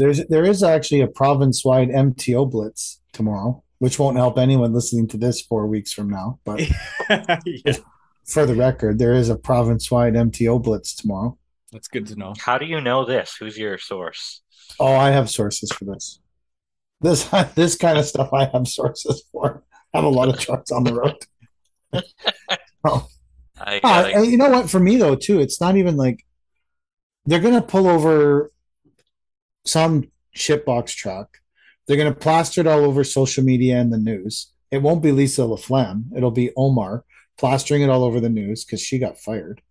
There's there is actually a province wide MTO blitz tomorrow, which won't help anyone listening to this four weeks from now. But yeah, for the record, there is a province wide MTO blitz tomorrow. that's good to know. How do you know this? Who's your source? Oh, I have sources for this. This this kind of stuff I have sources for. I have a lot of trucks on the road. oh. I Uh, gotta, and you know what? For me though, too, it's not even like they're gonna pull over some shitbox truck. They're gonna plaster it all over social media and the news. It won't be Lisa LaFlamme. It'll be Omar plastering it all over the news because she got fired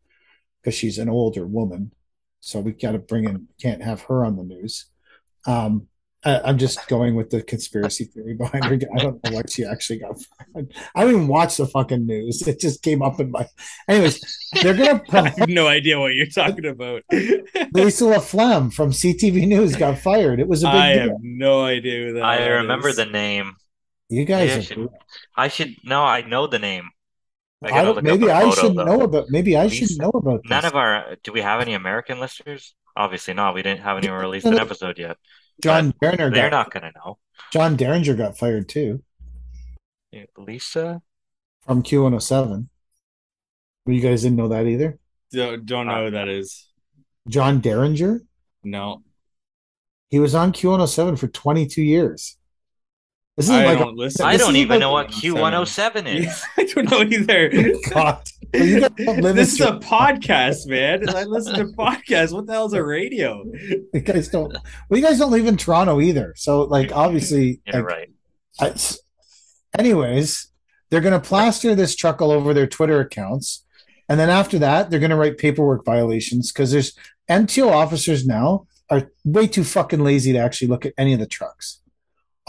because she's an older woman. So we got to bring in. Can't have her on the news. Um, I, I'm just going with the conspiracy theory behind her. I don't know what she actually got fired. I don't even watch the fucking news. It just came up in my. Anyways, they're gonna I have no idea what you're talking about. Lisa LaFlamme from CTV News got fired. It was a big I deal. have no idea who that I is. remember the name. You guys, Maybe I should, I should no, I know the name. I I don't, maybe up a I should though. know about. Maybe I should know about this. None of our do we have any American listeners? Obviously not. We didn't have anyone release an uh, episode yet. John Derringer They're got not gonna know. John Derringer got fired too Lisa? from Q107. Well, you guys didn't know that either. Don't, don't know who uh, that is. John Derringer. No, He was on Q107 for 22 years. This is I like don't listen. I don't even like- know what Q107 is. Yeah, I don't know either. God. Well, you guys don't live this is a oh podcast, man. I listen to podcasts. What the hell's a radio? you guys don't. Well, you guys don't live in Toronto either. So, like, obviously, You're like, right. I, anyways, they're going to plaster this truck all over their Twitter accounts. And then after that, they're going to write paperwork violations because there's MTO officers now are way too fucking lazy to actually look at any of the trucks.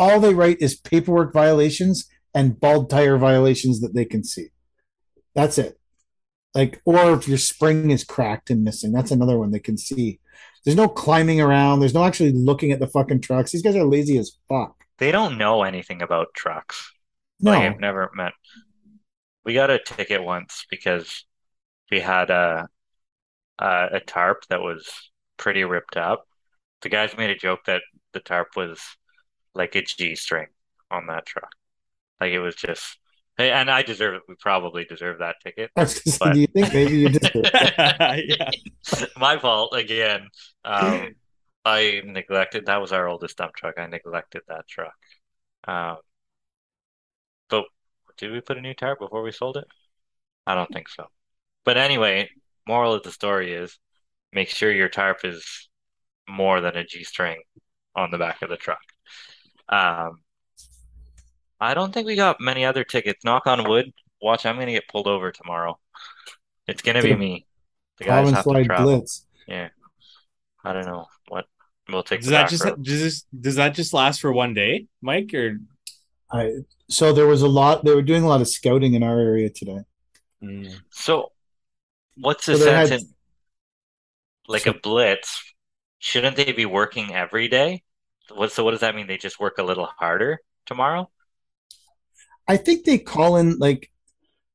All they write is paperwork violations and bald tire violations that they can see. That's it. Like, or if your spring is cracked and missing, that's another one they can see. There's no climbing around. There's no actually looking at the fucking trucks. These guys are lazy as fuck. They don't know anything about trucks. No, Like I've never met. We got a ticket once because we had a a, a tarp that was pretty ripped up. The guys made a joke that the tarp was like a G string on that truck. Like it was just. And I deserve it. We probably deserve that ticket. I was gonna say, But- do you think maybe you just yeah. My fault again. Um, I neglected. That was our oldest dump truck. I neglected that truck. Um, but did we put a new tarp before we sold it? I don't think so. But anyway, moral of the story is make sure your tarp is more than a G string on the back of the truck. Um, I don't think we got many other tickets. Knock on wood. Watch, I'm gonna get pulled over tomorrow. It's gonna be me. The guys province have to travel. blitz? Yeah. I don't know what we'll take Does that just road. does this does that just last for one day, Mike? Or I so there was a lot. They were doing a lot of scouting in our area today. Mm. So what's the So they sense had- in like a blitz? Shouldn't they be working every day? What so what does that mean? They just work a little harder tomorrow? I think they call in like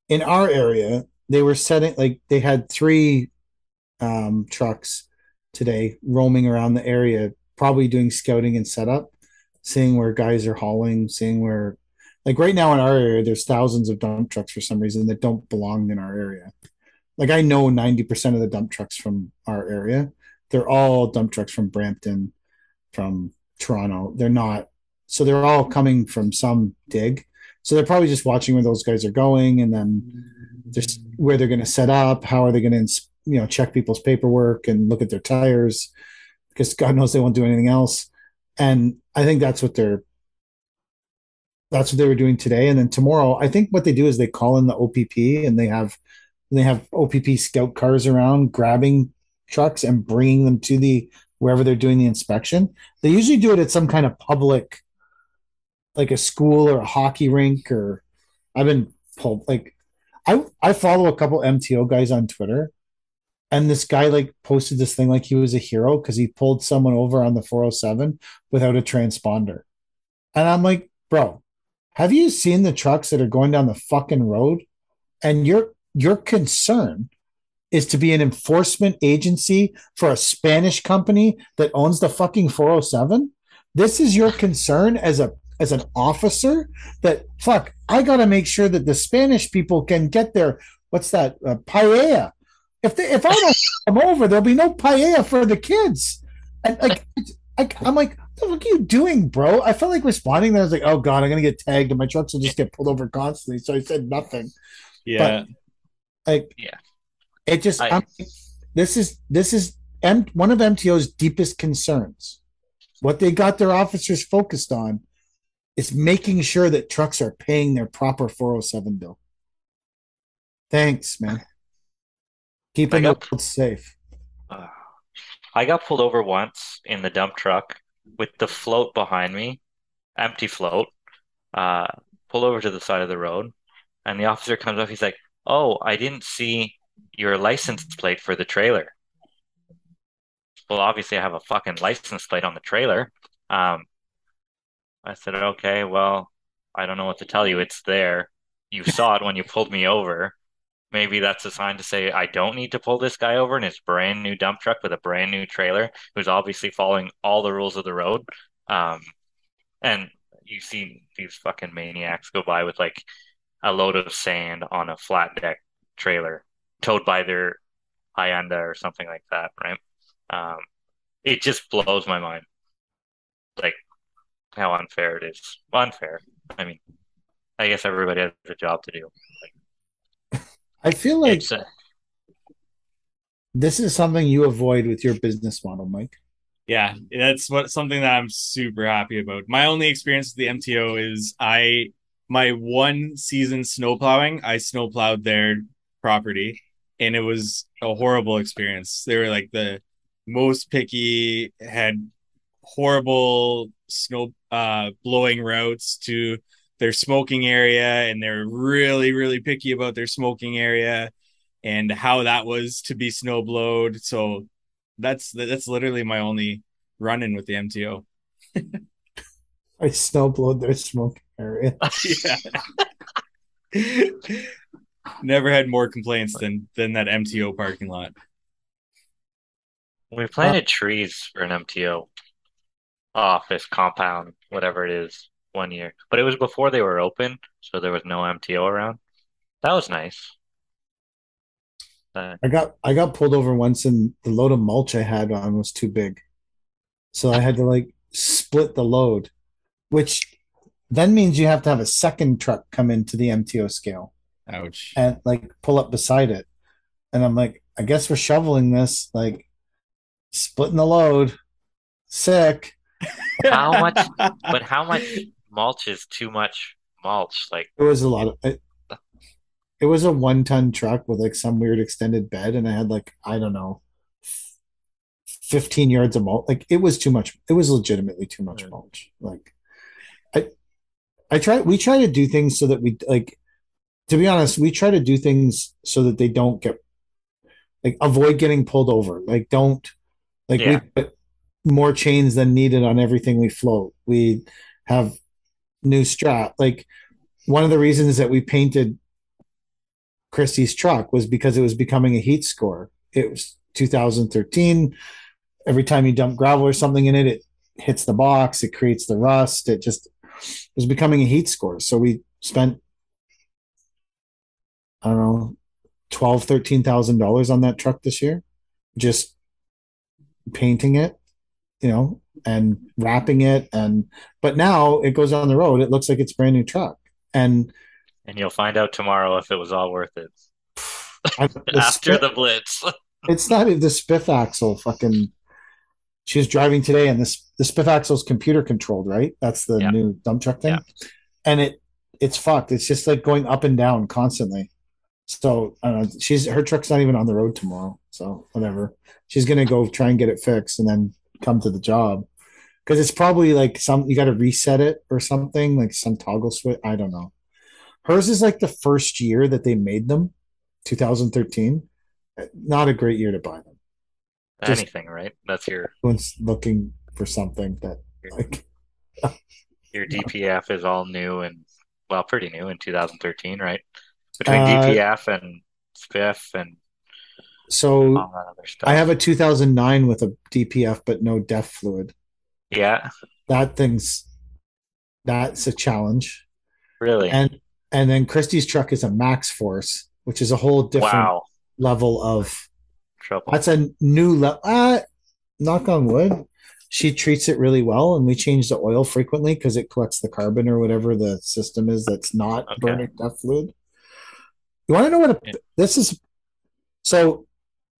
in our area. They were setting like they had three um, trucks today roaming around the area, probably doing scouting and setup, seeing where guys are hauling, seeing where like right now in our area, there's thousands of dump trucks for some reason that don't belong in our area. Like I know 90% of the dump trucks from our area. They're all dump trucks from Brampton, from Toronto. They're not so they're all coming from some dig. So they're probably just watching where those guys are going and then just where they're going to set up, how are they going to you know check people's paperwork and look at their tires because God knows they won't do anything else. And I think that's what they're that's what they were doing today. And then tomorrow, I think what they do is they call in the OPP and they have they have OPP scout cars around grabbing trucks and bringing them to the wherever they're doing the inspection. They usually do it at some kind of public, like a school or a hockey rink. Or I've been pulled like I I follow a couple MTO guys on Twitter, and this guy like posted this thing like he was a hero because he pulled someone over on the 407 without a transponder, and I'm like, bro, have you seen the trucks that are going down the fucking road? And your your concern is to be an enforcement agency for a Spanish company that owns the fucking 407? This is your concern as a as an officer that fuck, I got to make sure that the Spanish people can get their what's that uh, paella. If they, if I don't come over, there'll be no paella for the kids. And like, I, I'm like, what are you doing, bro? I felt like responding. I was like, oh god, I'm gonna get tagged, and my trucks will just get pulled over constantly. So I said nothing. Yeah. But, like, Yeah. It just. I- I'm, this is this is M, one of MTO's deepest concerns. What they got their officers focused on is making sure that trucks are paying their proper 407 bill. Thanks, man. Keeping the got- roads safe. Uh, I got pulled over once in the dump truck with the float behind me, empty float. Uh, pull over to the side of the road, and the officer comes up. He's like, "Oh, I didn't see your license plate for the trailer." Well, obviously, I have a fucking license plate on the trailer. Um, I said, "Okay, well, I don't know what to tell you. It's there. You saw it when you pulled me over." Maybe that's a sign to say I don't need to pull this guy over in his brand new dump truck with a brand new trailer, who's obviously following all the rules of the road. Um, and you see these fucking maniacs go by with like a load of sand on a flat deck trailer, towed by their Hyundai or something like that, right? Um, it just blows my mind, like how unfair it is. Unfair. I mean, I guess everybody has a job to do. I feel like It's uh, this is something you avoid with your business model, Mike. Yeah, that's what something that I'm super happy about. My only experience with the MTO is I my one season snowplowing, I snowplowed their property and it was a horrible experience. They were like the most picky, had horrible snow uh blowing routes to their smoking area and they're really really picky about their smoking area and how that was to be snow blowed. So that's that's literally my only run in with the MTO. I snowblowed their smoke area. Yeah. Never had more complaints than than that MTO parking lot. We planted trees for an MTO office compound, whatever it is, one year. But it was before they were open, so there was no MTO around. That was nice. Uh, I got I got pulled over once and the load of mulch I had on was too big. So I had to like split the load, which then means you have to have a second truck come into the MTO scale Ouch. and like pull up beside it. And I'm like, I guess we're shoveling this, like splitting the load. Sick. How much- but how much mulch is too much mulch? Like, It was a lot of it, it was a one ton truck with like some weird extended bed, and I had like, I don't know, 15 yards of mulch. Like it was too much. It was legitimately too much mulch. Like I I try we try to do things so that we like to be honest, we try to do things so that they don't get like avoid getting pulled over. Like don't like Yeah. we put more chains than needed on everything we float. We have new strap. Like one of the reasons that we painted Christie's truck was because it was becoming a heat score. It was 2013. Every time you dump gravel or something in it, it hits the box, it creates the rust. It just it was becoming a heat score. So we spent I don't know, twelve, thirteen thousand dollars on that truck this year, just painting it, you know, and wrapping it, and but now it goes on the road. It looks like it's a brand new truck, and and you'll find out tomorrow if it was all worth it I, the after the blitz. it's not the SPIF axle fucking she was driving today and this the SPIF axle is computer controlled right that's the Yeah. new dump truck thing Yeah. and it it's fucked it's just like going up and down constantly so I she's her truck's not even on the road tomorrow so whatever she's gonna go try and get it fixed and then come to the job because it's probably like some you got to reset it or something like some toggle switch i don't know hers is like the first year that they made them 2013 not a great year to buy them. Just- Anything, right? That's your Everyone's looking for something that like your DPF is all new and well, pretty new in 2013, right? Between Uh, DPF and SPIF and So all that other stuff. I have a 2009 with a DPF, but no DEF fluid. yeah, That thing's that's a challenge. really. And and then Christie's truck is a MaxxForce, which is a whole different wow, level of. trouble. That's a new level. Uh, knock on wood. She treats it really well, and we change the oil frequently because it collects the carbon or whatever the system is that's not Okay. burning DEF fluid. You want to know what a, Yeah. this is? So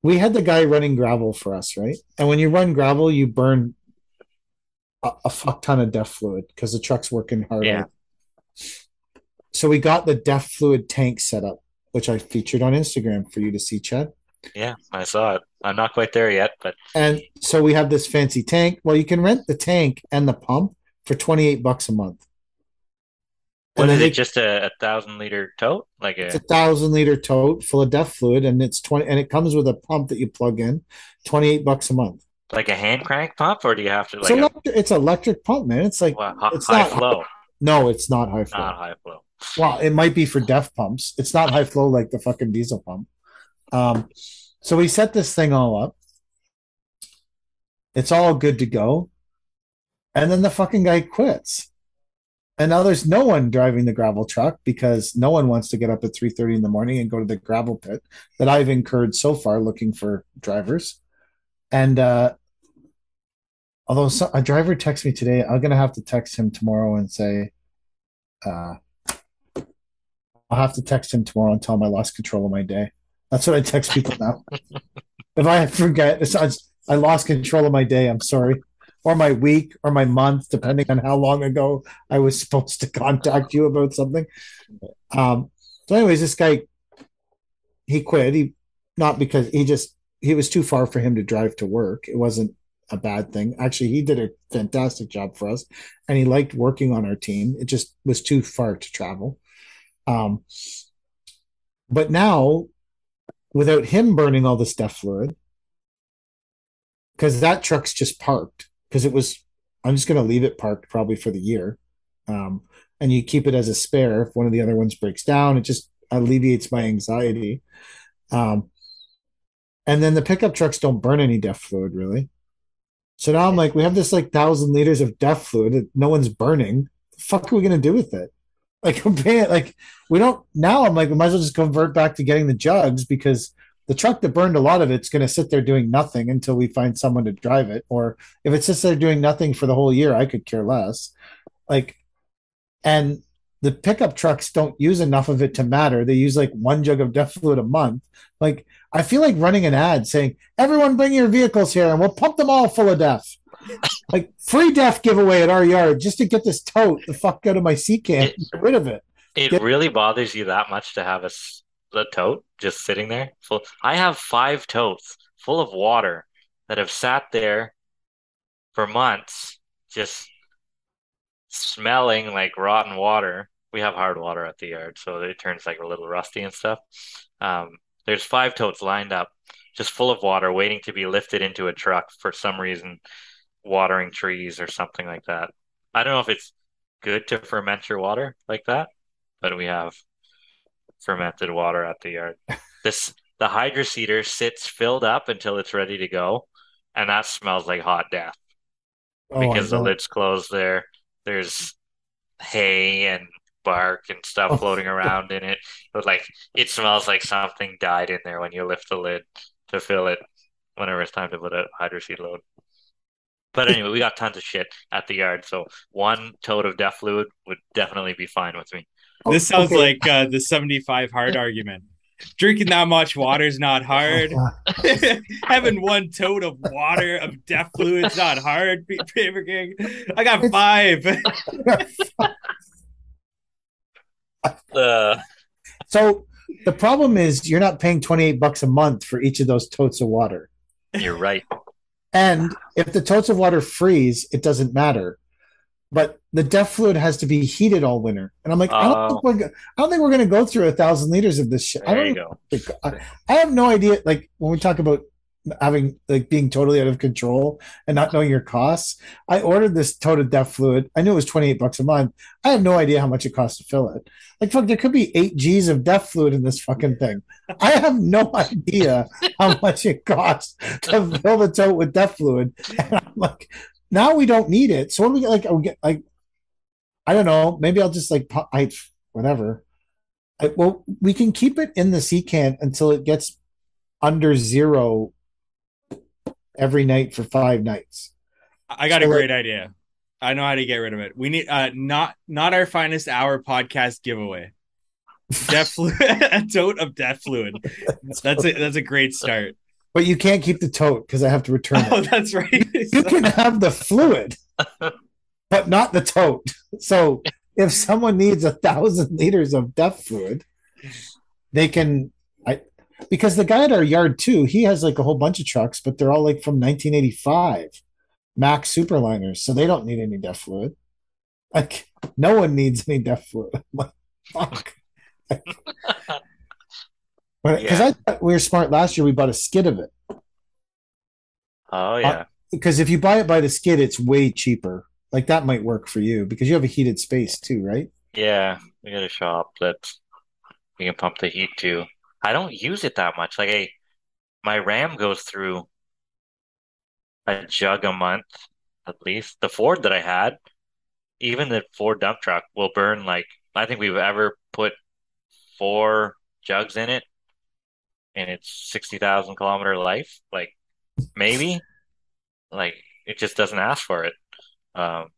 we had the guy running gravel for us, right? And when you run gravel, you burn a, a fuck ton of DEF fluid because the truck's working hard. Yeah. So we got the DEF fluid tank set up, which I featured on Instagram for you to see, Chad. Yeah, I saw it. I'm not quite there yet, but And so we have this fancy tank. Well, you can rent the tank and the pump for 28 bucks a month. What is it? Just a, a thousand liter tote? Like It's a a thousand liter tote full of DEF fluid, and it's 20, and it comes with a pump that you plug in, 28 bucks a month. like a hand crank pump, or do you have to It's, like a electric, it's electric pump, man. It's like, hi- it's high not- flow? no, it's not high flow. Not high flow. Well, it might be for DEF pumps. It's not high flow like the fucking diesel pump. Um, so we set this thing all up. It's all good to go. And then the fucking guy quits. And now there's no one driving the gravel truck because no one wants to get up at 3:30 in the morning and go to the gravel pit that I've incurred so far looking for drivers. And uh although so, a driver texted me today, I'm gonna have to text him tomorrow and say, uh I'll have to text him tomorrow and tell him I lost control of my day. That's what I text people now. if I forget, I lost control of my day. I'm sorry, or my week, or my month, depending on how long ago I was supposed to contact you about something. Um. So, anyways, this guy he quit. He not because he just he was too far for him to drive to work. It wasn't a bad thing. Actually, he did a fantastic job for us, and he liked working on our team. It just was too far to travel. Um, but now, without him burning all the stuff fluid, because that truck's just parked, because it was, I'm just going to leave it parked probably for the year. Um, and you keep it as a spare if one of the other ones breaks down. It just alleviates my anxiety. Um, and then the pickup trucks don't burn any DEF fluid really. So now I'm like, we have this like thousand liters of DEF fluid that no one's burning. The fuck are we gonna do with it? Like like we don't now I'm like, we might as well just convert back to getting the jugs because the truck that burned a lot of it's gonna sit there doing nothing until we find someone to drive it. Or if it sits there doing nothing for the whole year, I could care less. Like and the pickup trucks don't use enough of it to matter. They use like one jug of DEF fluid a month. Like I feel like running an ad saying, "Everyone, bring your vehicles here, and we'll pump them all full of DEF." like free DEF giveaway at our yard just to get this tote the fuck out of my sea can, It- get rid of it. It Yeah. really bothers you that much to have a, a tote just sitting there full. I have five totes full of water that have sat there for months, just smelling like rotten water. We have hard water at the yard, so it turns like a little rusty and stuff. Um, there's five totes lined up, just full of water, waiting to be lifted into a truck for some reason, watering trees or something like that. I don't know if it's good to ferment your water like that, but we have fermented water at the yard. This the hydroseeder sits filled up until it's ready to go, and that smells like hot death Oh, because the lid's closed there. There's hay and bark and stuff Oh. floating around in it. But like it smells like something died in there when you lift the lid to fill it whenever it's time to put a hydroseed load. But anyway, we got tons of shit at the yard, so one tote of DEF fluid would definitely be fine with me. This sounds Okay. like uh, the 75 hard argument. Drinking that much water is not hard. Having one tote of water of DEF fluid's not hard. Paver King. I got It's- five. Uh, so the problem is you're not paying 28 bucks a month for each of those totes of water. you're right. And if the totes of water freeze, it doesn't matter. But the DEF fluid has to be heated all winter. And I'm like, I don't think Oh. go- I don't think we're gonna go through a thousand liters of this shit. I don't you go. think- I, I have no idea. Like when we talk about having like being totally out of control and not knowing your costs. I ordered this tote of DEF fluid. I knew it was 28 bucks a month. I have no idea how much it costs to fill it. Like fuck, there could be eight G's of DEF fluid in this fucking thing. I have no idea how much it costs to fill the tote with DEF fluid. And I'm like, now we don't need it. So what do we get? Like, we get like, I don't know. Maybe I'll just like, I whatever. I, well, we can keep it in the sea can until it gets under zero every night for five nights. I got so a great like, idea. I know how to get rid of it. We need uh not not our finest hour podcast giveaway. DEF fluid, a tote of DEF fluid. That's a that's a great start. But you can't keep the tote because I have to return oh, it. Oh, that's right. you can have the fluid, but not the tote. So if someone needs a thousand liters of DEF fluid, they can I because the guy at our yard too, he has like a whole bunch of trucks, but they're all like from 1985 Mack Superliners, so they don't need any DEF fluid. Like no one needs any DEF fluid. Like, fuck. Yeah. I thought we were smart last year. We bought a skid of it. Oh yeah. Because uh, if you buy it by the skid, it's way cheaper. Like that might work for you because you have a heated space too, right? Yeah, we got a shop that we can pump the heat to. I don't use it that much. Like I, my RAM goes through a jug a month at least. The Ford that I had, even the Ford dump truck will burn like I think we've ever put four jugs in it, and it's sixty thousand kilometer life. Like maybe, like it just doesn't ask for it. Um,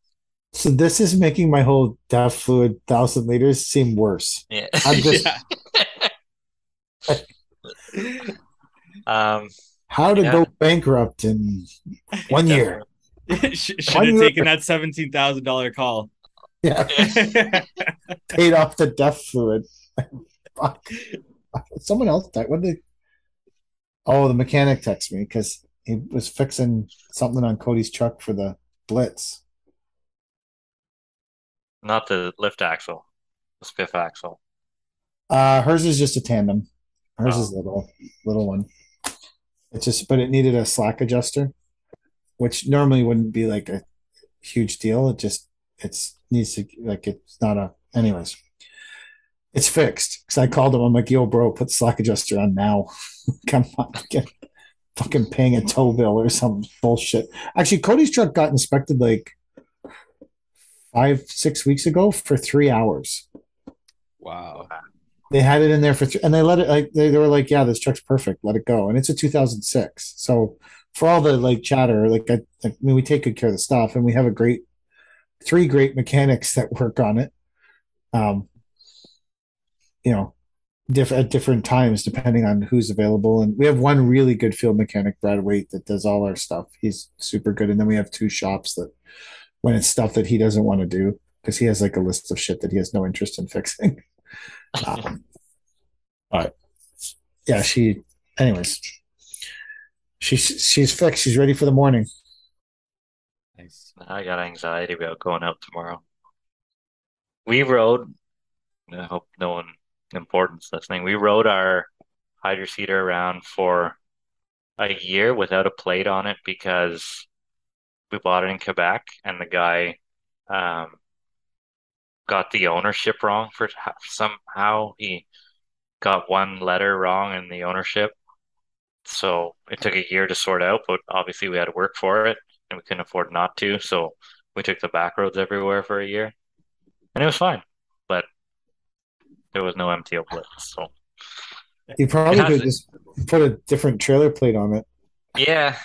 so this is making my whole DEF fluid thousand liters seem worse. Yeah, I'm just. um, how to yeah. go bankrupt in one year. Should one have year. taken that seventeen thousand dollar call. Yeah, paid off the DEF fluid. Fuck. Someone else. died. What did? Oh, the mechanic texted me because he was fixing something on Cody's truck for the Blitz. Not the lift axle, the SPIF axle. Uh, hers is just a tandem. Hers oh. is little, little one. It's just, but it needed a slack adjuster, which normally wouldn't be like a huge deal. It just, it's needs to like it's not a. Anyways, it's fixed. Because I called him. I'm like, yo, bro, put the slack adjuster on now. Come on, get fucking paying a tow bill or some bullshit. Actually, Cody's truck got inspected like five, six weeks ago for three hours. Wow they had it in there for th- and they let it like they, they were like yeah this truck's perfect let it go and it's a 2006 so for all the like chatter like I, I mean we take good care of the stuff and we have a great three great mechanics that work on it um you know diff- at different times depending on who's available and we have one really good field mechanic brad waite that does all our stuff he's super good and then we have two shops that when it's stuff that he doesn't want to do because he has like a list of shit that he has no interest in fixing um, but yeah, she. Anyways, she's she's fixed. She's ready for the morning. I got anxiety about going out tomorrow. We rode. I hope no one important's listening. We rode our hydro seeder around for a year without a plate on it because we bought it in Quebec and the guy um, got the ownership wrong for somehow he got one letter wrong in the ownership. So it took a year to sort out, but obviously we had to work for it and we couldn't afford not to. So we took the back roads everywhere for a year and it was fine, there was no MTO blitz. So you probably could just put a different trailer plate on it. Yeah.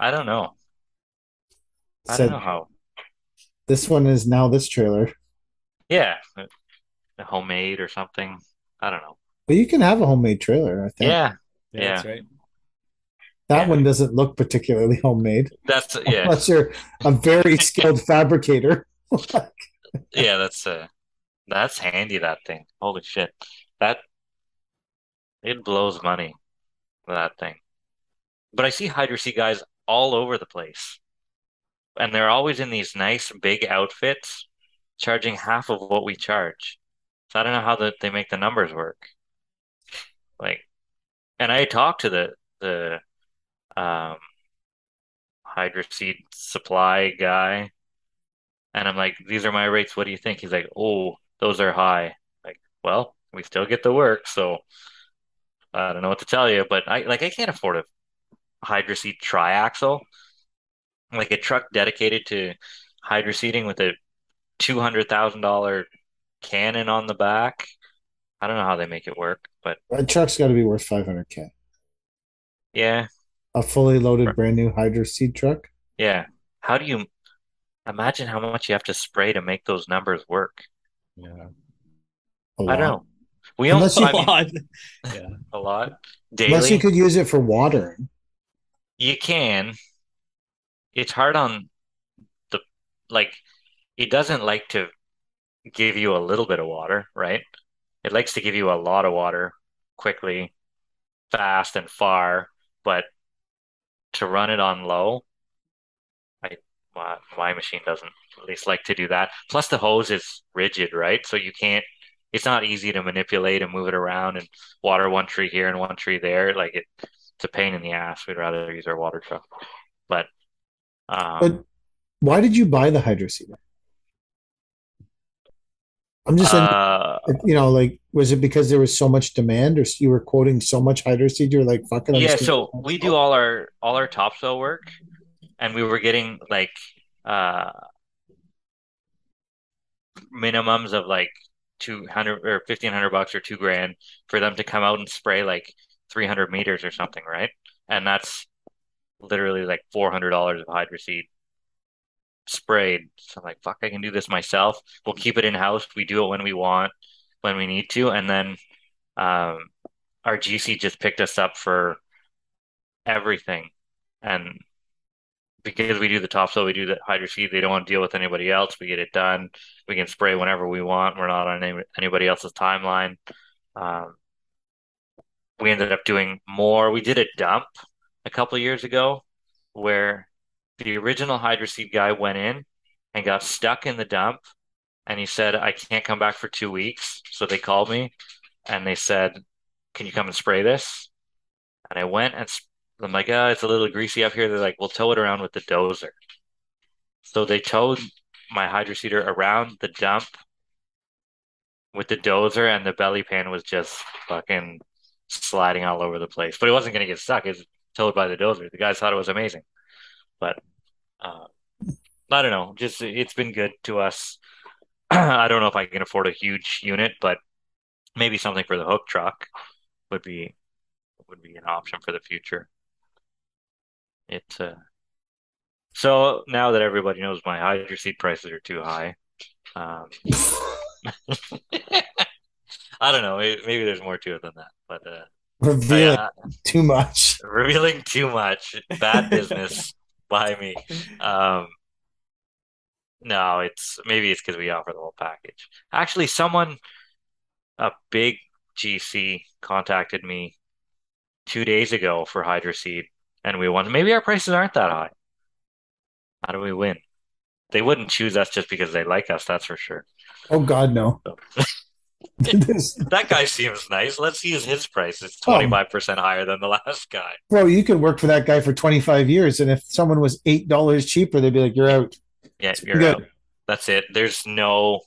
I don't know. I Said, don't know how. This one is now this trailer. Yeah, a homemade or something. I don't know. But you can have a homemade trailer. I think. Yeah, yeah, yeah. that's right. That yeah. one doesn't look particularly homemade. That's yeah. Unless you're a very skilled fabricator. yeah, that's uh that's handy. That thing. Holy shit! That it blows money. That thing. But I see Hydro Seed guys all over the place, and they're always in these nice big outfits charging half of what we charge. So I don't know how the, they make the numbers work. Like, and I talked to the the um, hydro seed supply guy. And I'm like, these are my rates. What do you think? He's like, oh, those are high. Like, well, we still get the work, so I don't know what to tell you. But I like I can't afford a hydro seed triaxle, like a truck dedicated to hydro seeding with a two hundred thousand dollar cannon on the back. I don't know how they make it work, but That truck's got to be worth 500k. yeah, A fully loaded brand new hydro seed truck. yeah. How do you imagine how much you have to spray to make those numbers work? Yeah. A I lot. don't know. We Unless don't you- I mean, yeah. a lot daily. Unless you could use it for watering. You can. It's hard on the like it doesn't like to give you a little bit of water, right? It likes to give you a lot of water quickly, fast and far, but to run it on low, I my, my machine doesn't at least like to do that. Plus the hose is rigid, right? So you can't it's not easy to manipulate and move it around and water one tree here and one tree there. Like it, it's a pain in the ass. We'd rather use our water truck. But um But why did you buy the hydro seeder? I'm just, in- uh, you know, like, was it because there was so much demand, or you were quoting so much hydro seed? You're like, fuck it. I'm yeah, so we do all our all our topsoil work, and we were getting like uh minimums of like two hundred or fifteen hundred bucks or two grand for them to come out and spray like three hundred meters or something, right? And that's literally like four hundred dollars of hydro seed sprayed. So I'm like, fuck, I can do this myself. We'll keep it in house. We do it when we want, when we need to, and then um, our GC just picked us up for everything, and because we do the topsoil, we do the hydro seed. They don't want to deal with anybody else. We get it done. We can spray whenever we want. We're not on any, anybody else's timeline. Um, we ended up doing more. We did a dump a couple years ago where the original hydro seed guy went in and got stuck in the dump and he said, I can't come back for two weeks. So they called me and they said, Can you come and spray this? And I went and sp- I'm like, oh, it's a little greasy up here. They're like, we'll tow it around with the dozer. So they towed my hydro seeder around the dump with the dozer, and the belly pan was just fucking sliding all over the place. But it wasn't going to get stuck. It's towed by the dozer. The guys thought it was amazing. But uh, I don't know. Just it's been good to us. I don't know if I can afford a huge unit, but maybe something for the hook truck would be would be an option for the future. It uh, so now that everybody knows my hydro seed prices are too high, um, I don't know. Maybe, maybe there's more to it than that, but uh, revealing I- too much. revealing too much bad business by me. Um, no, it's maybe it's because we offer the whole package. Actually, someone, a big GC, contacted me two days ago for Hydro Seed, and we won. Maybe our prices aren't that high. How do we win? They wouldn't choose us just because they like us, that's for sure. Oh God, no. This- That guy seems nice. Let's use his price. It's Oh. 25% higher than the last guy. bro, you could work for that guy for 25 years, and if someone was eight dollars cheaper, they'd be like, "You're out." Yeah, you're good. out. That's it. There's no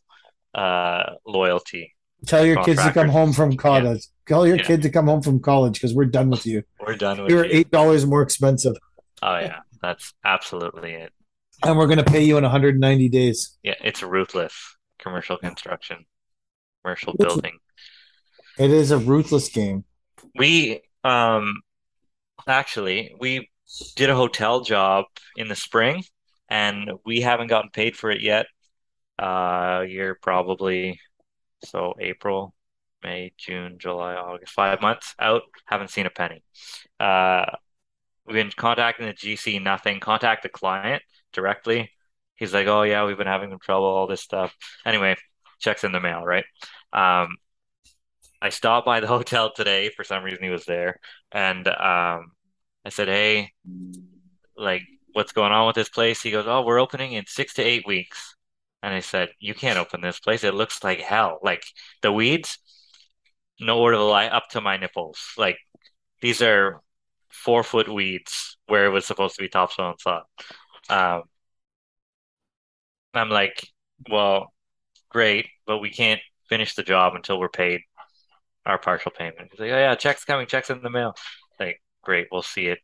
uh loyalty. Tell your kids to come home from college. Tell your Yeah. kid to come home from college because we're done with you. We're done with We were you. eight dollars more expensive, Oh yeah, that's absolutely it. and we're going to pay you in 190 days. Yeah, it's ruthless. Commercial construction, commercial It's- building. It is a ruthless game. We um actually we did a hotel job in the spring and we haven't gotten paid for it yet. Uh you're probably so April, May, June, July, August, five months out, haven't seen a penny. Uh we've been contacting the GC, nothing. Contact the client directly. He's like, Oh yeah, we've been having some trouble, all this stuff. Anyway, checks in the mail, right? Um I stopped by the hotel today. For some reason, he was there, and um, I said, "Hey, like, what's going on with this place?" He goes, "Oh, we're opening in six to eight weeks." And I said, "You can't open this place. It looks like hell. Like the weeds, no word of a lie, up to my nipples. Like these are four foot weeds where it was supposed to be topsoil and sod. Um, I'm like, well, great, but we can't finish the job until we're paid our partial payment. He's like, oh yeah, check's coming, check's in the mail. Like, great, we'll see it.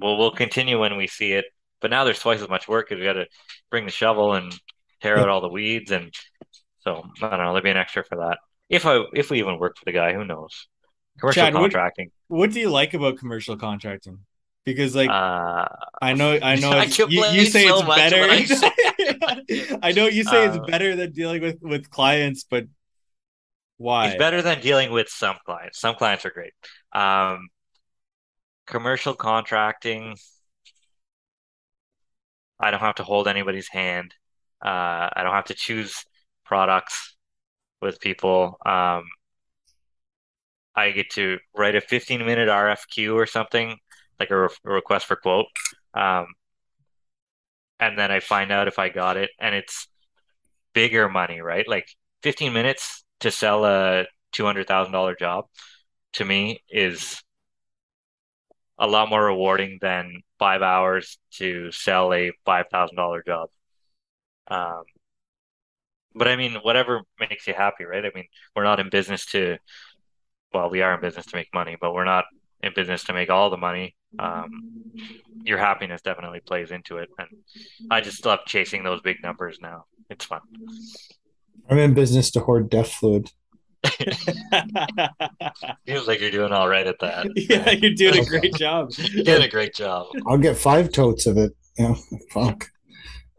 Well, we'll continue when we see it. But now there's twice as much work because we got to bring the shovel and tear out all the weeds, and so I don't know. There'll be an extra for that. If I if we even work for the guy, who knows? Commercial Chad, what- contracting. What do you like about commercial contracting? Because like uh, I know, I know, I you, you say so it's better. I say I know you say Uh, it's better than dealing with with clients, but why? It's better than dealing with some clients. Some clients are great. Um, commercial contracting, I don't have to hold anybody's hand. Uh, I don't have to choose products with people. Um, I get to write a 15 minute RFQ or something, like a, re- request for quote. Um, and then I find out if I got it, and it's bigger money, right? Like 15 minutes to sell a $200,000 job to me is a lot more rewarding than five hours to sell a $5,000 job. Um, but I mean, whatever makes you happy, right? I mean, we're not in business to, well, we are in business to make money, but we're not in business to make all the money. Um, your happiness definitely plays into it. And I just love chasing those big numbers now. It's fun. I'm in business to hoard DEF fluid. Feels like you're doing all right at that. yeah, you're doing a great job. You're doing a great job. I'll get five totes of it. You know, fuck.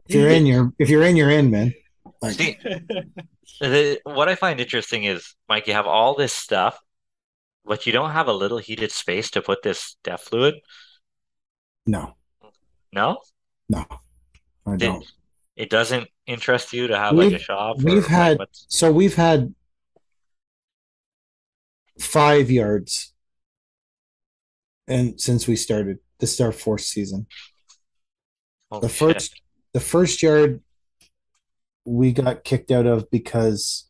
If you're in, you're if you're in, you're in, man. Like, See, the, what I find interesting is, Mike, you have all this stuff, but you don't have a little heated space to put this DEF fluid. no, No, no, I Did- don't. it doesn't interest you to have like a shop. we've like, had- what's- So we've had five yards, and since we started, this is our fourth season. holy the shit. first the first yard we got kicked out of because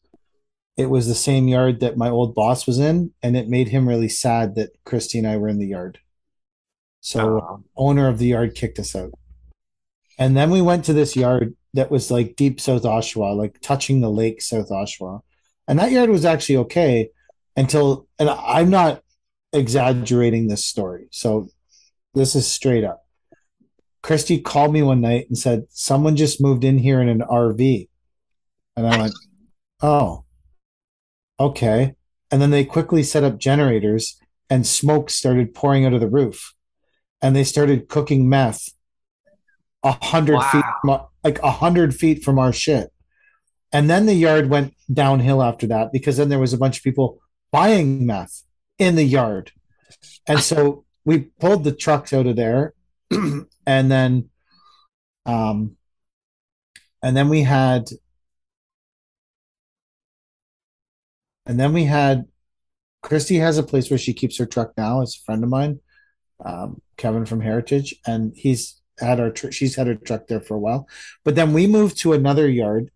it was the same yard that my old boss was in and it made him really sad that christy and i were in the yard. So Aw. owner of the yard kicked us out. And then we went to this yard that was like deep south oshawa like touching the lake south oshawa. And that yard was actually okay until and i'm not exaggerating this story. So this is straight up Christy called me one night and said, Someone just moved in here in an RV. And I went, Oh, okay. And then they quickly set up generators and smoke started pouring out of the roof. And they started cooking meth a hundred Wow. feet from, like a hundred feet from our shit. And then the yard went downhill after that because then there was a bunch of people buying meth in the yard. And so we pulled the trucks out of there and then um and then we had and then we had Christy has a place where she keeps her truck now. It's a friend of mine, um, Kevin from Heritage, and he's had our tr- she's had her truck there for a while. But then we moved to another yard,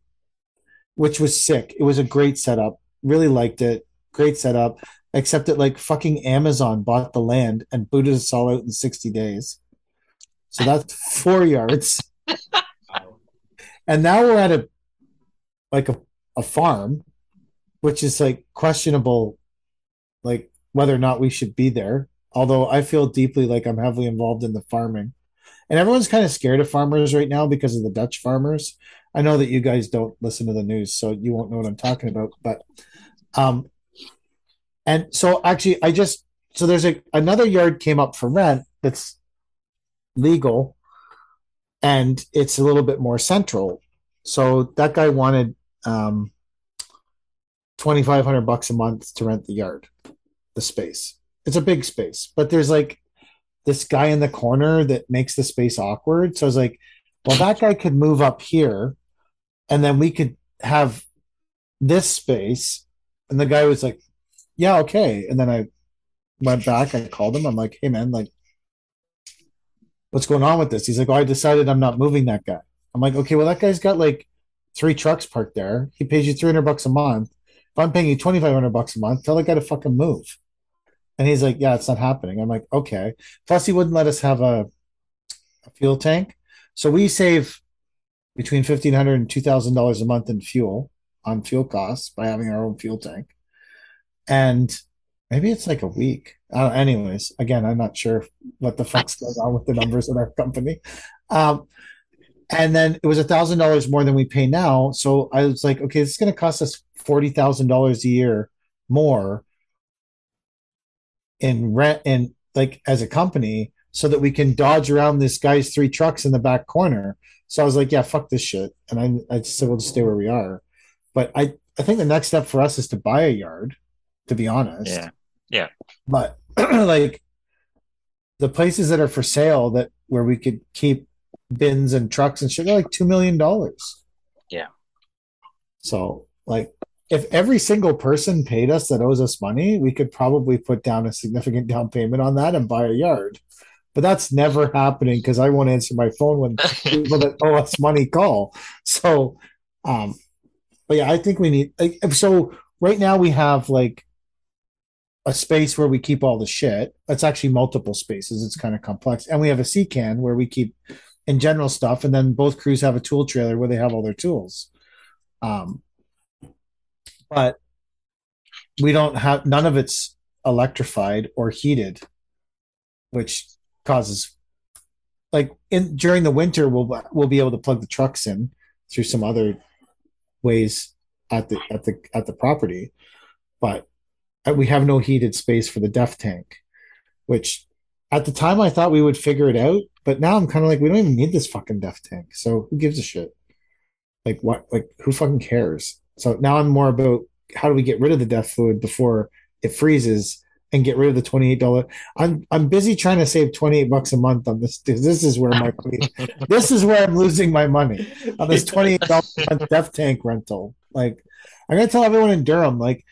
which was sick. It was a great setup. Really liked it. Great setup. Except that like fucking Amazon bought the land and booted us all out in sixty days. So that's four yards. And now we're at a like a, a farm, which is like questionable, like whether or not we should be there. Although I feel deeply like I'm heavily involved in the farming. And everyone's kind of scared of farmers right now because of the Dutch farmers. I know that you guys don't listen to the news, so you won't know what I'm talking about. But um and so actually I just so there's a another yard came up for rent that's legal and it's a little bit more central. So that guy wanted um, twenty five hundred bucks a month to rent the yard, the space. It's a big space, but there's like this guy in the corner that makes the space awkward. So I was like, well, that guy could move up here, and then we could have this space. And the guy was like, yeah, okay. And then I went back. I called him. I'm like, hey man, like what's going on with this? He's like, oh, I decided I'm not moving that guy. I'm like, okay, well, that guy's got like three trucks parked there. He pays you 300 bucks a month. If I'm paying you 2,500 bucks a month, tell that guy to fucking move. And he's like, yeah, it's not happening. I'm like, okay. Plus, he wouldn't let us have a, a fuel tank. So we save between fifteen hundred and two thousand dollars a month in fuel on fuel costs by having our own fuel tank. And maybe it's like a week. Uh, anyways, again, I'm not sure what the fuck's going on with the numbers in our company. Um, and then it was a thousand dollars more than we pay now. So I was like, okay, this is going to cost us forty thousand dollars a year more in rent and like as a company so that we can dodge around this guy's three trucks in the back corner. So I was like, yeah, fuck this shit. And I, I just said, we'll just stay where we are. But I, I think the next step for us is to buy a yard, to be honest. Yeah. Yeah. But like the places that are for sale that where we could keep bins and trucks and shit, they're like $2 million. Yeah. So like if every single person paid us that owes us money, we could probably put down a significant down payment on that and buy a yard. But that's never happening because I won't answer my phone when people that owe us money call. So, um, but yeah, I think we need like so. Right now we have like a space where we keep all the shit. It's actually multiple spaces. It's kind of complex, and we have a sea can where we keep in general stuff, and then both crews have a tool trailer where they have all their tools. Um, but we don't have none of it's electrified or heated, which causes like in during the winter we'll we'll be able to plug the trucks in through some other ways at the at the at the property, but we have no heated space for the DEF tank, which at the time I thought we would figure it out, but now I'm kind of like we don't even need this fucking DEF tank. So who gives a shit? Like what? Like who fucking cares? So now I'm more about how do we get rid of the DEF fluid before it freezes and get rid of the twenty eight dollar. I'm I'm busy trying to save twenty eight bucks a month on this. This is where my this is where I'm losing my money on this twenty eight dollar DEF tank rental. Like I'm gonna tell everyone in Durham, like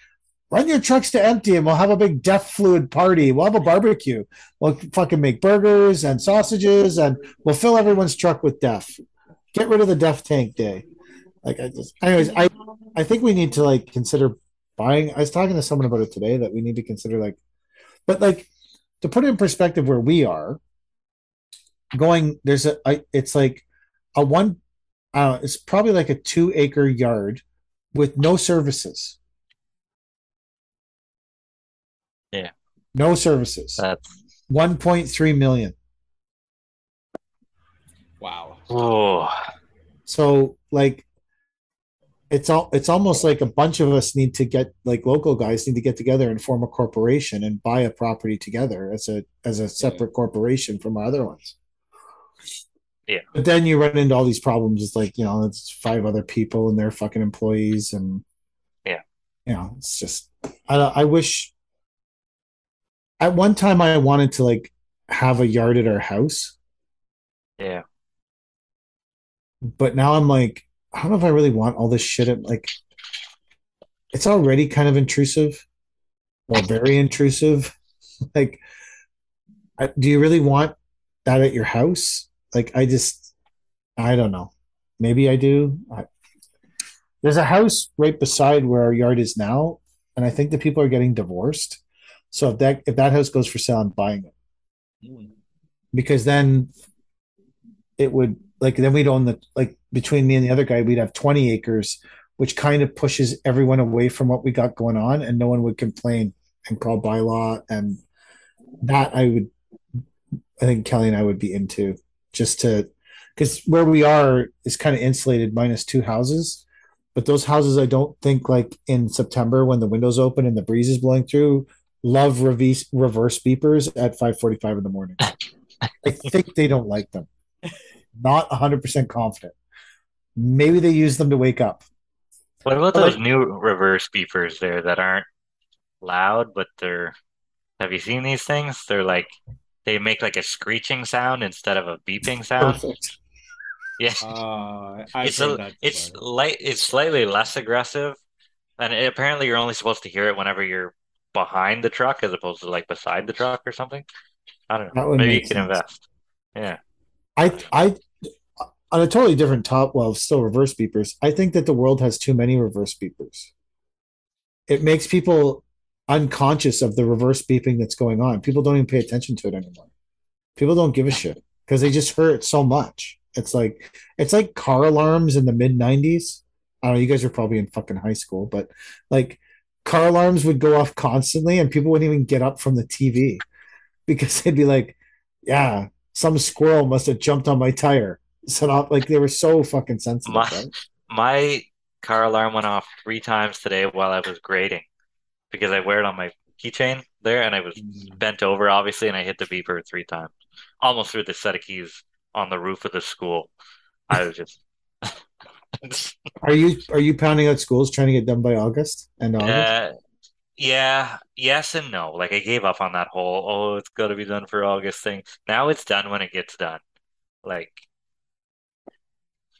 run your trucks to empty and we'll have a big DEF fluid party. We'll have a barbecue. We'll fucking make burgers and sausages and we'll fill everyone's truck with DEF. Get rid of the DEF tank day. Like I just, anyways, I I think we need to like consider buying. I was talking to someone about it today that we need to consider like, but like to put it in perspective where we are going. There's a it's like a one. Uh, it's probably like a two acre yard with no services. Yeah. No services. That's 1.3 million. Wow. oh So like it's all it's almost like a bunch of us need to get like local guys need to get together and form a corporation and buy a property together as a as a separate mm-hmm. corporation from our other ones. Yeah. But then you run into all these problems. It's like, you know, it's five other people and their fucking employees and Yeah. You know, it's just I I wish at one time I wanted to like have a yard at our house, yeah. but now I'm like, I don't know if I really want all this shit at like it's already kind of intrusive or very intrusive. like I, do you really want that at your house? Like I just I don't know. Maybe I do. I, there's a house right beside where our yard is now, and I think the people are getting divorced. So if that if that house goes for sale, I'm buying it. Mm. Because then it would like then we'd own the like between me and the other guy we'd have 20 acres which kind of pushes everyone away from what we got going on and no one would complain and call bylaw and that i would i think kelly and i would be into just to because where we are is kind of insulated minus two houses but those houses i don't think like in september when the windows open and the breeze is blowing through love reverse reverse beepers at 5:45 in the morning. I think they don't like them. Not 100% confident. Maybe they use them to wake up. What about those new reverse beepers there that aren't loud, but they're have you seen these things? They're like they make like a screeching sound instead of a beeping sound. Perfect. Yeah. Uh, it's a, it's light it's slightly less aggressive and it- apparently you're only supposed to hear it whenever you're behind the truck as opposed to like beside the truck or something i don't know maybe you can sense. invest yeah I I on a totally different top well still reverse beepers. I think that the world has too many reverse beepers. It makes people unconscious of the reverse beeping that's going on. People don't even pay attention to it anymore. People don't give a shit because they just heard it so much. It's like it's like car alarms in the mid '90s. I don't know. You guys are probably in fucking high school, but like car alarms would go off constantly, and people wouldn't even get up from the TV because they'd be like, "Yeah, some squirrel must have jumped on my tire." Set off like they were so fucking sensitive. My right? my car alarm went off three times today while I was grading because I wear it on my keychain there, and I was mm. bent over obviously, and I hit the beeper three times, almost threw the set of keys on the roof of the school. I was just. Are you are you pounding out schools trying to get done by August and August? Uh, yeah, yes and no. Like I gave up on that whole, oh, it's got to be done for August thing. Now it's done when it gets done. Like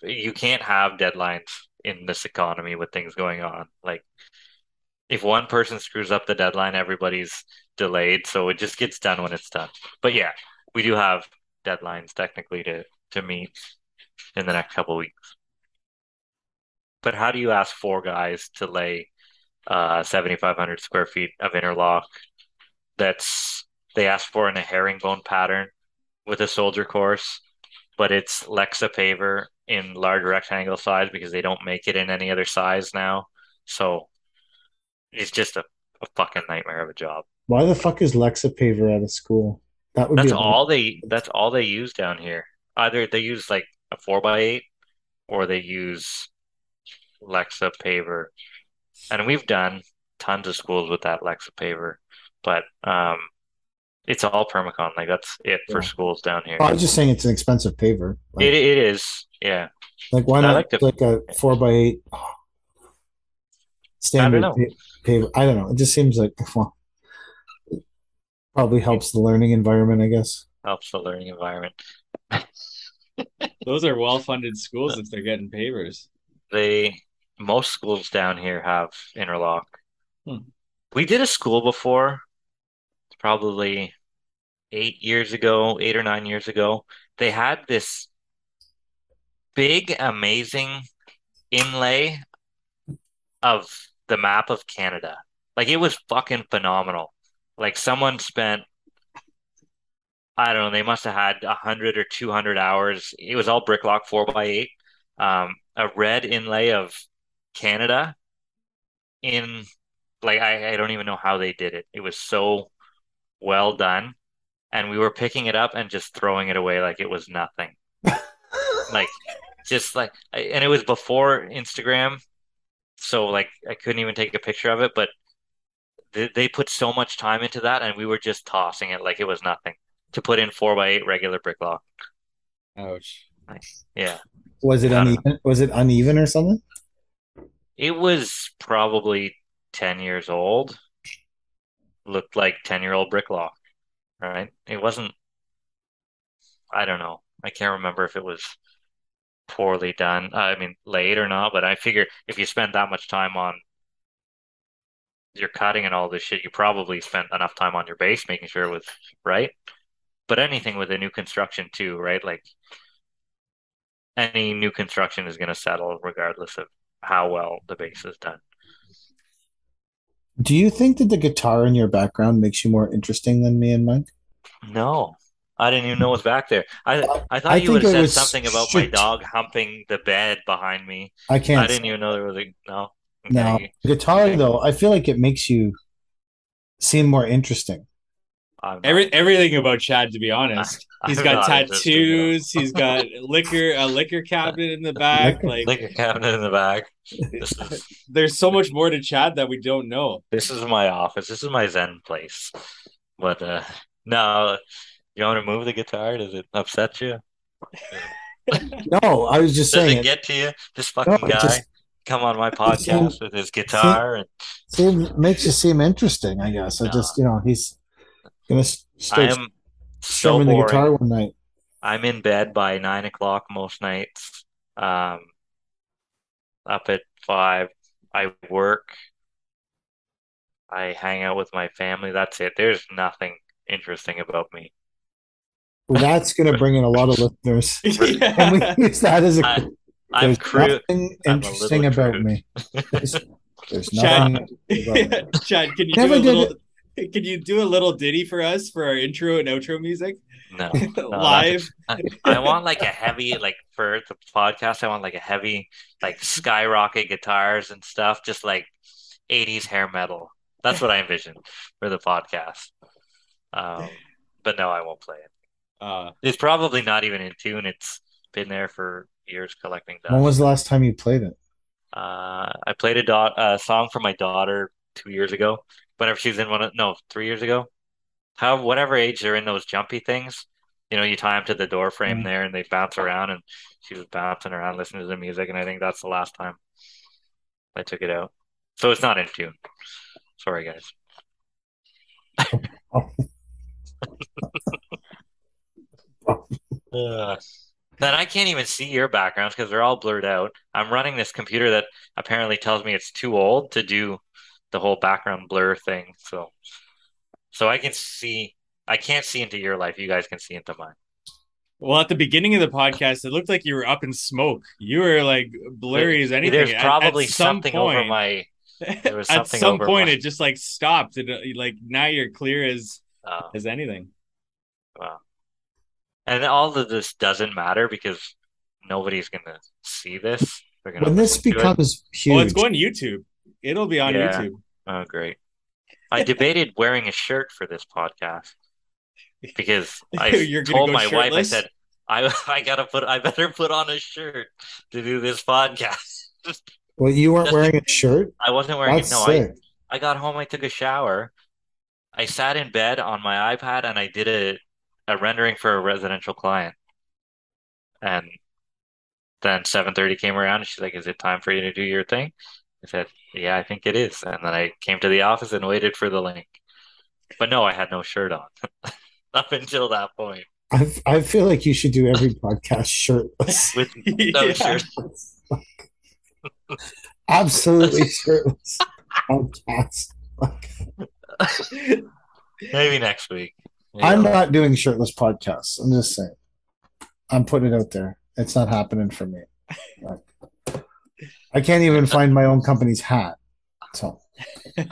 you can't have deadlines in this economy with things going on. Like if one person screws up the deadline, everybody's delayed, so it just gets done when it's done. But yeah, we do have deadlines technically to to meet in the next couple of weeks. But how do you ask four guys to lay uh 7,500 square feet of interlock that's they asked for in a herringbone pattern with a soldier course, but it's Lexa paver in large rectangle size because they don't make it in any other size now. So it's just a, a fucking nightmare of a job. Why the fuck is Lexa Paver out of school? That would That's be all they that's all they use down here. Either they use like a four by eight or they use Lexa paver. And we've done tons of schools with that Lexa paver, but um it's all permacon. Like that's it for Yeah. schools down here. I was just saying it's an expensive paver. Like, It it is. Yeah. like why I not like the- like a four by eight standard know. pa- paver? I don't know. It just seems like well, probably helps the learning environment, I guess. Helps the learning environment. Those are well-funded schools if they're getting pavers. They most schools down here have interlock. Hmm. We did a school before, probably eight years ago, eight or nine years ago. They had this big, amazing inlay of the map of Canada. Like it was fucking phenomenal. Like someone spent, I don't know, they must have had a hundred or two hundred hours. It was all bricklock four by eight. Um, a red inlay of Canada in like I, I don't even know how they did it. It was so well done. And we were picking it up and just throwing it away like it was nothing. Like just like and it was before Instagram. So like I couldn't even take a picture of it, but they, they put so much time into that and we were just tossing it like it was nothing to put in four by eight regular brick lock. Ouch. Nice. Yeah. Was it I don't uneven? Was it uneven or something? It was probably 10 years old. Looked like 10 year old brick lock, right? It wasn't, I don't know. I can't remember if it was poorly done. I mean, laid or not, but I figure if you spend that much time on your cutting and all this shit, you probably spent enough time on your base making sure it was right. But anything with a new construction too, right? Like any new construction is going to settle regardless of how well the base is done. Do you think that the guitar in your background makes you more interesting than me and Mike? No, I didn't even know it was back there. I I thought I you would have said something about my dog humping the bed behind me. I can't. I didn't even know there was a no. No, guitar Okay. though, I feel like it makes you seem more interesting. I'm not- Every everything about Chad, to be honest. He's I'm got not interested at all. tattoos. He's got liquor, a liquor cabinet in the back. Liquor- Like Liquor cabinet in the back. Is there's so much more to Chad that we don't know. this is my office. This is my zen place. But uh no, you want to move the guitar? Does it upset you? No, I was just Does saying it it get to you? This fucking No, guy just- come on my podcast with his guitar and seem, makes you seem interesting. I guess I just you know he's gonna s- I start am so the boring. guitar one night. I'm in bed by nine o'clock most nights. Um, up at five. I work. I hang out with my family. That's it. There's nothing interesting about me. Well, that's gonna bring in a lot of listeners. And Yeah. we use that as a I- I'm there's cru- nothing I'm a interesting about crude. me. There's, There's Chad, nothing. Chad, can you Never do a did little? Can you do a little ditty for us for our intro and outro music No, no, live? I, I want like a heavy, like for the podcast, I want like a heavy, like skyrocket guitars and stuff, just like 80s hair metal. That's what I envision for the podcast. Um, but no, I won't play it. Uh, It's probably not even in tune. It's been there for years collecting dust. When was the last time you played it? Uh, I played a dot a song for my daughter two years ago. Whenever she's in one of no three years ago, how whatever age they're in those jumpy things, you know, you tie them to the door frame Mm. there and they bounce around, and she was bouncing around listening to the music, and I think that's the last time I took it out. So it's not in tune. Sorry, guys. Then I can't even see your backgrounds because they're all blurred out. I'm running this computer that apparently tells me it's too old to do the whole background blur thing. So, so I can see. I can't see into your life. You guys can see into mine. well, at the beginning of the podcast, it looked like you were up in smoke. You were like blurry as anything. There's probably at some something over point- my. there was something at some over point, my- it just like stopped. And uh, like now you're clear as Uh, as anything. Wow. and all of this doesn't matter because nobody's gonna see this. They're gonna When this listen it. becomes huge, Well, it's going YouTube. It'll be on Yeah. YouTube. Oh, great. I debated wearing a shirt for this podcast because I You're told go my wife, I said, I, I gotta put, I better put on a shirt to do this podcast. well, you weren't wearing a shirt. I wasn't wearing That's it. No, I. I got home, I took a shower, I sat in bed on my iPad and I did a, a rendering for a residential client. And then 7:30 came around and she's like, "Is it time for you to do your thing?" I said, "Yeah, I think it is." And then I came to the office and waited for the link. But no, I had no shirt on up until that point. I, I feel like you should do every podcast shirtless. With no Yeah. shirt. Absolutely shirtless. Podcast. Maybe next week. I'm Yeah. not doing shirtless podcasts. I'm just saying. I'm putting it out there. It's not happening for me. Like, I can't even find my own company's hat. So